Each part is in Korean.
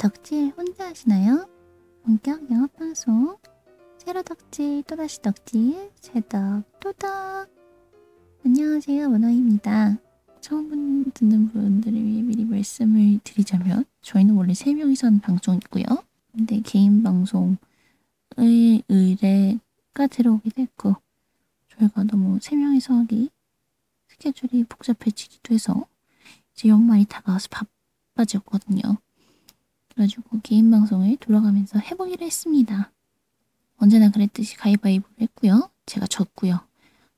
덕질 혼자 하시나요? 본격 영업 방송 새로 덕질 또다시 덕질 새덕 또덕 안녕하세요 원어입니다 처음 듣는 분들을 위해 미리 말씀을 드리자면 저희는 원래 3명이서 하는 방송이고요 근데 개인 방송의 의뢰가 들어오게 됐고 저희가 너무 3명이서 하기 스케줄이 복잡해지기도 해서 이제 연말이 다가와서 바빠졌거든요. 그래가지고 개인 방송을 돌아가면서 해보기로 했습니다. 언제나 그랬듯이 가위바위보를 했고요. 제가 졌고요.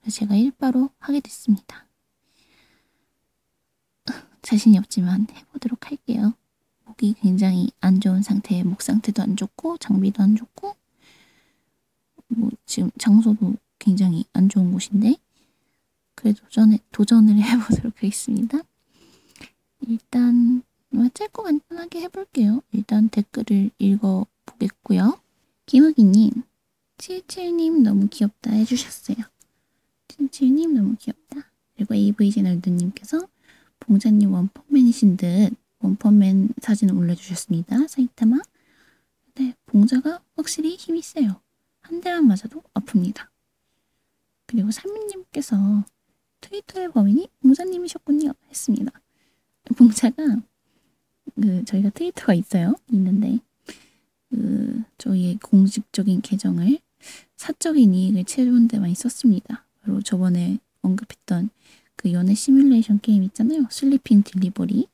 그래서 제가 일바로 하게 됐습니다. 자신이 없지만 해보도록 할게요. 목이 굉장히 안 좋은 상태에 목 상태도 안 좋고 장비도 안 좋고 뭐 지금 장소도 굉장히 안 좋은 곳인데 그래도 도전을, 도전을 해보도록 하겠습니다. 일단 뭐 짧고 간단하게 해볼게요. 일단 댓글을 읽어보겠고요. 김우기님, 77님 너무 귀엽다 해주셨어요. 77님 너무 귀엽다. 그리고 AV제널드님께서 봉자님 원펀맨이신 듯 원펀맨 사진을 올려주셨습니다. 사이타마. 네, 봉자가 확실히 힘이 세요. 한 대만 맞아도 아픕니다. 그리고 삼민님께서 트위터의 범인이 봉자님이셨군요. 했습니다. 봉자가 그 저희가 트위터가 있어요. 있는데 그 저희의 공식적인 계정을 사적인 이익을 채우는 데 많이 썼습니다. 바로 저번에 언급했던 그 연애 시뮬레이션 게임 있잖아요. 슬리핑 딜리버리.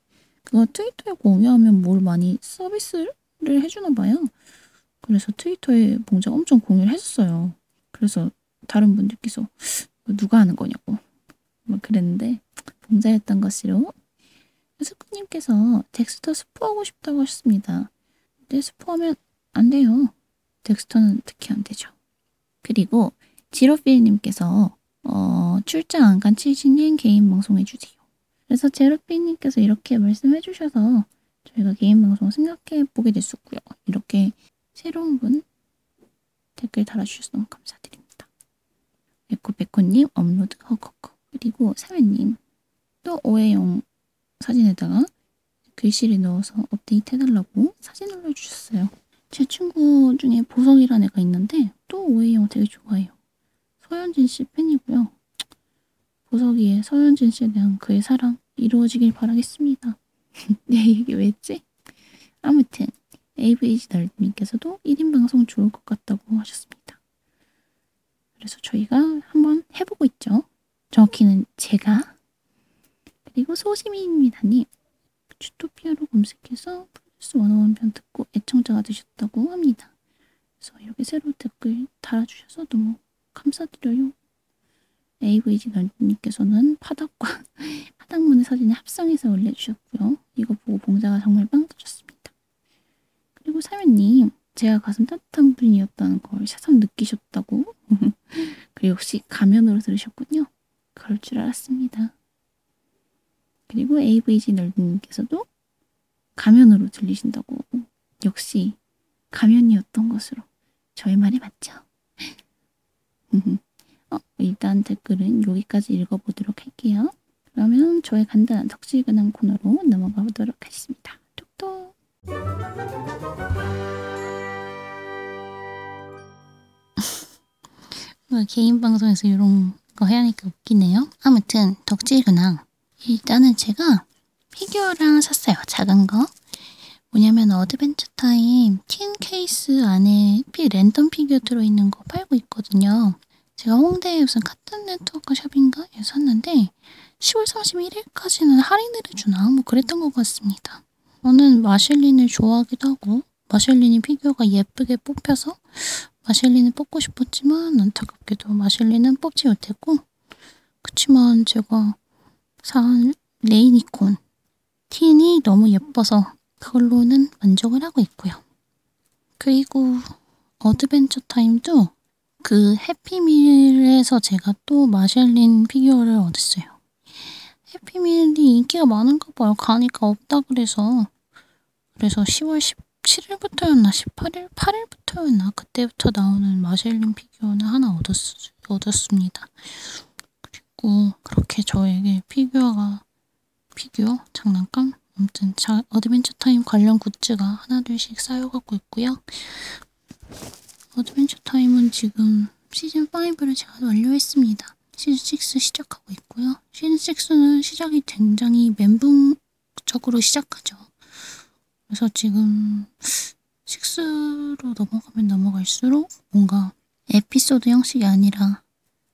그거 트위터에 공유하면 뭘 많이 서비스를 해주나 봐요. 그래서 트위터에 봉자가 엄청 공유를 했었어요. 그래서 다른 분들께서 누가 하는 거냐고 막 그랬는데 봉자였던 것으로 스쿠님께서 덱스터 스포하고 싶다고 하셨습니다. 근데 스포하면 안 돼요. 덱스터는 특히 안 되죠. 그리고 지로필님께서 어, 출장 안간 치즈님 개인 방송 해주세요. 그래서 제로필님께서 이렇게 말씀해 주셔서 저희가 개인 방송 생각해 보게 됐었고요. 이렇게 새로운 분 댓글 달아주셔서 너무 감사드립니다. 에코베코님 업로드 허커커 그리고 사연님 또 오해용 사진에다가 글씨를 넣어서 업데이트 해달라고 사진 올려주셨어요. 제 친구 중에 보석이라는 애가 있는데 또 오해영 되게 좋아해요. 서현진 씨 팬이고요. 보석이의 서현진 씨에 대한 그의 사랑 이루어지길 바라겠습니다. 네, 이게 왜 했지? 아무튼 AVG 널님께서도 1인 방송 좋을 것 같다고 하셨습니다. 그래서 저희가 한번 해보고 있죠. 정확히는 제가 소시민입니다님 주토피아로 검색해서 플러스 원어원 편 듣고 애청자가 되셨다고 합니다. 그래서 이렇게 새로 댓글 달아주셔서 너무 감사드려요. AVG 널님께서는 파닥과 파닥문의 사진을 합성해서 올려주셨고요. 이거 보고 봉자가 정말 빵 터졌습니다. 그리고 사연님 제가 가슴 따뜻한 분이었다는 걸 새삼 느끼셨다고 그리고 혹시 가면으로 들으셨군요. 그럴 줄 알았습니다. 그리고 AVG 널드님께서도 가면으로 들리신다고 역시 가면이었던 것으로 저의 말이 맞죠? 어, 일단 댓글은 여기까지 읽어보도록 할게요. 그러면 저의 간단한 덕질근한 코너로 넘어가 보도록 하겠습니다. 톡톡! 뭐 개인 방송에서 이런 거 해야 하니까 웃기네요. 아무튼 덕질근황 일단은 제가 피규어를 하나 샀어요. 작은 거. 뭐냐면 어드벤처 타임 tin 케이스 안에 피 랜덤 피규어 들어있는 거 팔고 있거든요. 제가 홍대에 무슨 카툰 네트워크 샵인가에 샀는데 10월 31일까지는 할인을 해주나 뭐 그랬던 것 같습니다. 저는 마실린을 좋아하기도 하고 마실린이 피규어가 예쁘게 뽑혀서 마실린을 뽑고 싶었지만 안타깝게도 마실린은 뽑지 못했고 그치만 제가 산 레이니콘 tin이 너무 예뻐서 그걸로는 만족을 하고 있고요. 그리고 어드벤처 타임도 그 해피밀에서 제가 또 마셜린 피규어를 얻었어요. 해피밀이 인기가 많은가 봐요. 가니까 없다 그래서 그래서 10월 17일부터였나 18일 8일부터였나 그때부터 나오는 마셜린 피규어는 하나 얻었, 얻었습니다. 그리고 그렇게 저에게 피규어가 피규어 장난감 아무튼 자, 어드벤처 타임 관련 굿즈가 하나 둘씩 쌓여가고 있고요. 어드벤처 타임은 지금 시즌 5를 제가 완료했습니다. 시즌 6 시작하고 있고요. 시즌 6는 시작이 굉장히 멘붕적으로 시작하죠. 그래서 지금 6로 넘어가면 넘어갈수록 뭔가 에피소드 형식이 아니라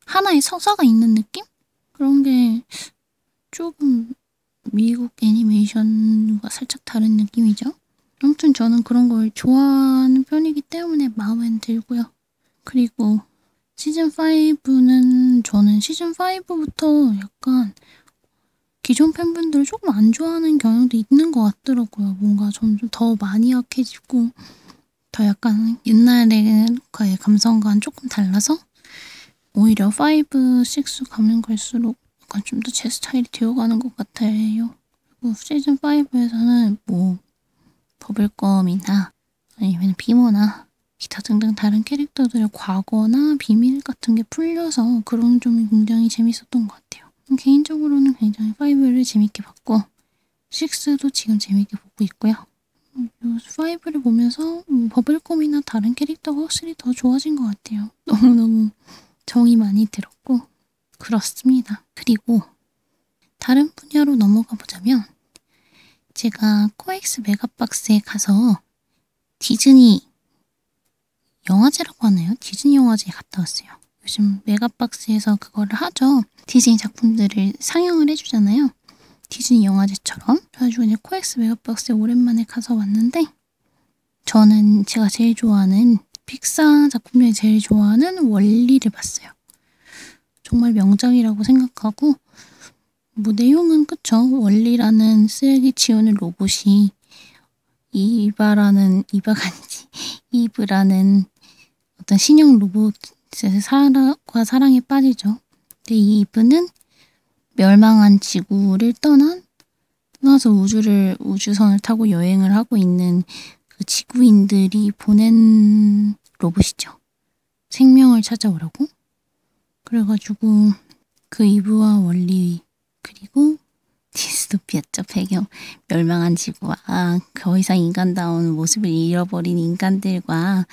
하나의 서사가 있는 느낌? 그런 게 조금 미국 애니메이션과 살짝 다른 느낌이죠. 아무튼 저는 그런 걸 좋아하는 편이기 때문에 마음엔 들고요. 그리고 시즌 5는 저는 시즌 5부터 약간 기존 팬분들을 조금 안 좋아하는 경향도 있는 것 같더라고요. 뭔가 점점 더 마니악해지고 더 약간 옛날과의 감성과는 조금 달라서 오히려 5, 6 가면 갈수록 약간 좀 더 제 스타일이 되어가는 것 같아요. 시즌 5에서는 뭐 버블검이나 아니면 비모나 기타 등등 다른 캐릭터들의 과거나 비밀 같은 게 풀려서 그런 점이 굉장히 재밌었던 것 같아요. 개인적으로는 굉장히 5를 재밌게 봤고 6도 지금 재밌게 보고 있고요. 5를 보면서 뭐 버블검이나 다른 캐릭터가 확실히 더 좋아진 것 같아요. 너무너무 정이 많이 들었고 그렇습니다. 그리고 다른 분야로 넘어가 보자면 제가 코엑스 메가박스에 가서 디즈니 영화제라고 하나요? 디즈니 영화제에 갔다 왔어요. 요즘 메가박스에서 그거를 하죠. 디즈니 작품들을 상영을 해주잖아요. 디즈니 영화제처럼. 그래가지고 이제 코엑스 메가박스에 오랜만에 가서 왔는데 저는 제가 제일 좋아하는 픽사 작품 중에 제일 좋아하는 원리를 봤어요. 정말 명작이라고 생각하고 뭐 내용은 그쵸. 원리라는 쓰레기 치우는 로봇이 이바라는 이바가 아니지 이브라는 어떤 신형 로봇의 사랑과 사랑에 빠지죠. 근데 이 이브는 멸망한 지구를 떠난 떠나서 우주를 우주선을 타고 여행을 하고 있는 그 지구인들이 보낸 로봇이죠. 생명을 찾아오라고. 그래가지고 그 이브와 원리 그리고 디스토피아죠 배경 멸망한 지구와 더 이상 인간다운 모습을 잃어버린 인간들과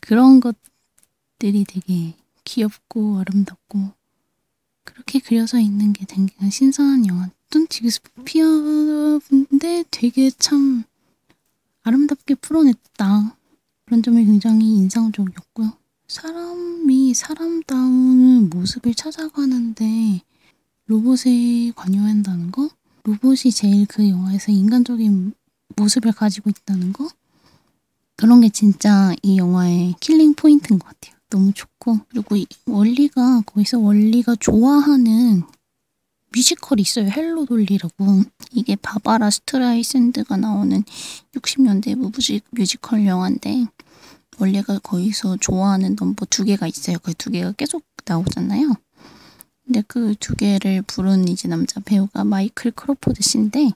그런 것들이 되게 귀엽고 아름답고 그렇게 그려져 있는 게 되게 신선한 영화. 또 디스토피아인데 되게 참 아름답게 풀어냈다. 그런 점이 굉장히 인상적이었고요. 사람이 사람다운 모습을 찾아가는데 로봇에 관여한다는 거? 로봇이 제일 그 영화에서 인간적인 모습을 가지고 있다는 거? 그런 게 진짜 이 영화의 killing point인 것 같아요. 너무 좋고. 그리고 원리가, 거기서 원리가 좋아하는 뮤지컬이 있어요. Hello Dolly라고. 이게 바바라 스트라이샌드가 나오는 60년대 뮤지컬 영화인데, 월E가 거기서 좋아하는 넘버 두 개가 있어요. 그 두 개가 계속 나오잖아요. 근데 그 두 개를 부른 이제 남자 배우가 마이클 크로포드 씨인데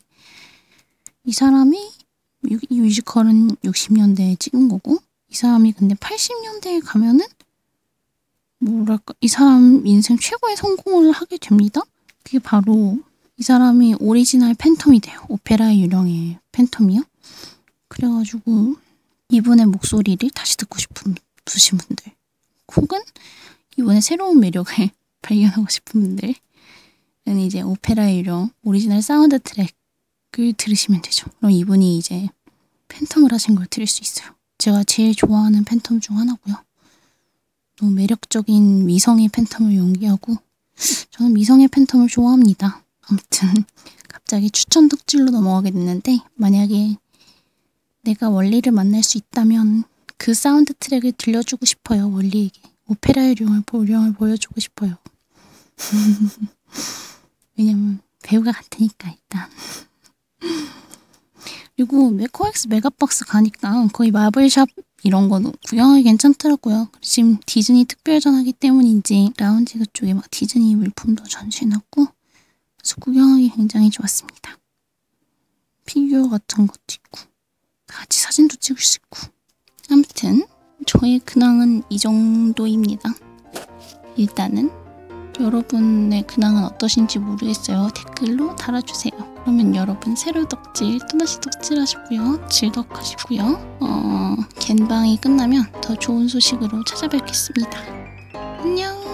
이 사람이 이 뮤지컬은 60년대에 찍은 거고 이 사람이 근데 80년대에 가면은 뭐랄까 이 사람 인생 최고의 성공을 하게 됩니다. 그게 바로 이 사람이 오리지널 팬텀이 돼요. 오페라의 유령의 팬텀이요. 그래가지고 이분의 목소리를 다시 듣고 싶은 신 분들 혹은 이분의 새로운 매력을 발견하고 싶은 분들은 이제 오페라의 유령 오리지널 사운드 트랙을 들으시면 되죠. 그럼 이분이 이제 팬텀을 하신 걸 들을 수 있어요. 제가 제일 좋아하는 팬텀 중 하나고요. 너무 매력적인 미성의 팬텀을 연기하고 저는 미성의 팬텀을 좋아합니다. 아무튼 갑자기 추천 덕질로 넘어가게 됐는데 만약에 내가 월E를 만날 수 있다면 그 사운드 트랙을 들려주고 싶어요. 월E에게. 오페라의 유령을, 유령을 보여주고 싶어요. 왜냐면 배우가 같으니까 일단. 그리고 코엑스 메가박스 가니까 거의 마블샵 이런 거는 구경하기 괜찮더라고요. 지금 디즈니 특별전 하기 때문인지 라운지 그쪽에 막 디즈니 물품도 전시해놨고 그래서 구경하기 굉장히 좋았습니다. 피규어 같은 것도 있고 같이 사진도 찍을 수 있고 아무튼 저의 근황은 이 정도입니다. 일단은 여러분의 근황은 어떠신지 모르겠어요. 댓글로 달아주세요. 그러면 여러분 새로 덕질 또다시 덕질 하시고요. 질덕하시고요. 어, 겐방이 끝나면 더 좋은 소식으로 찾아뵙겠습니다. 안녕.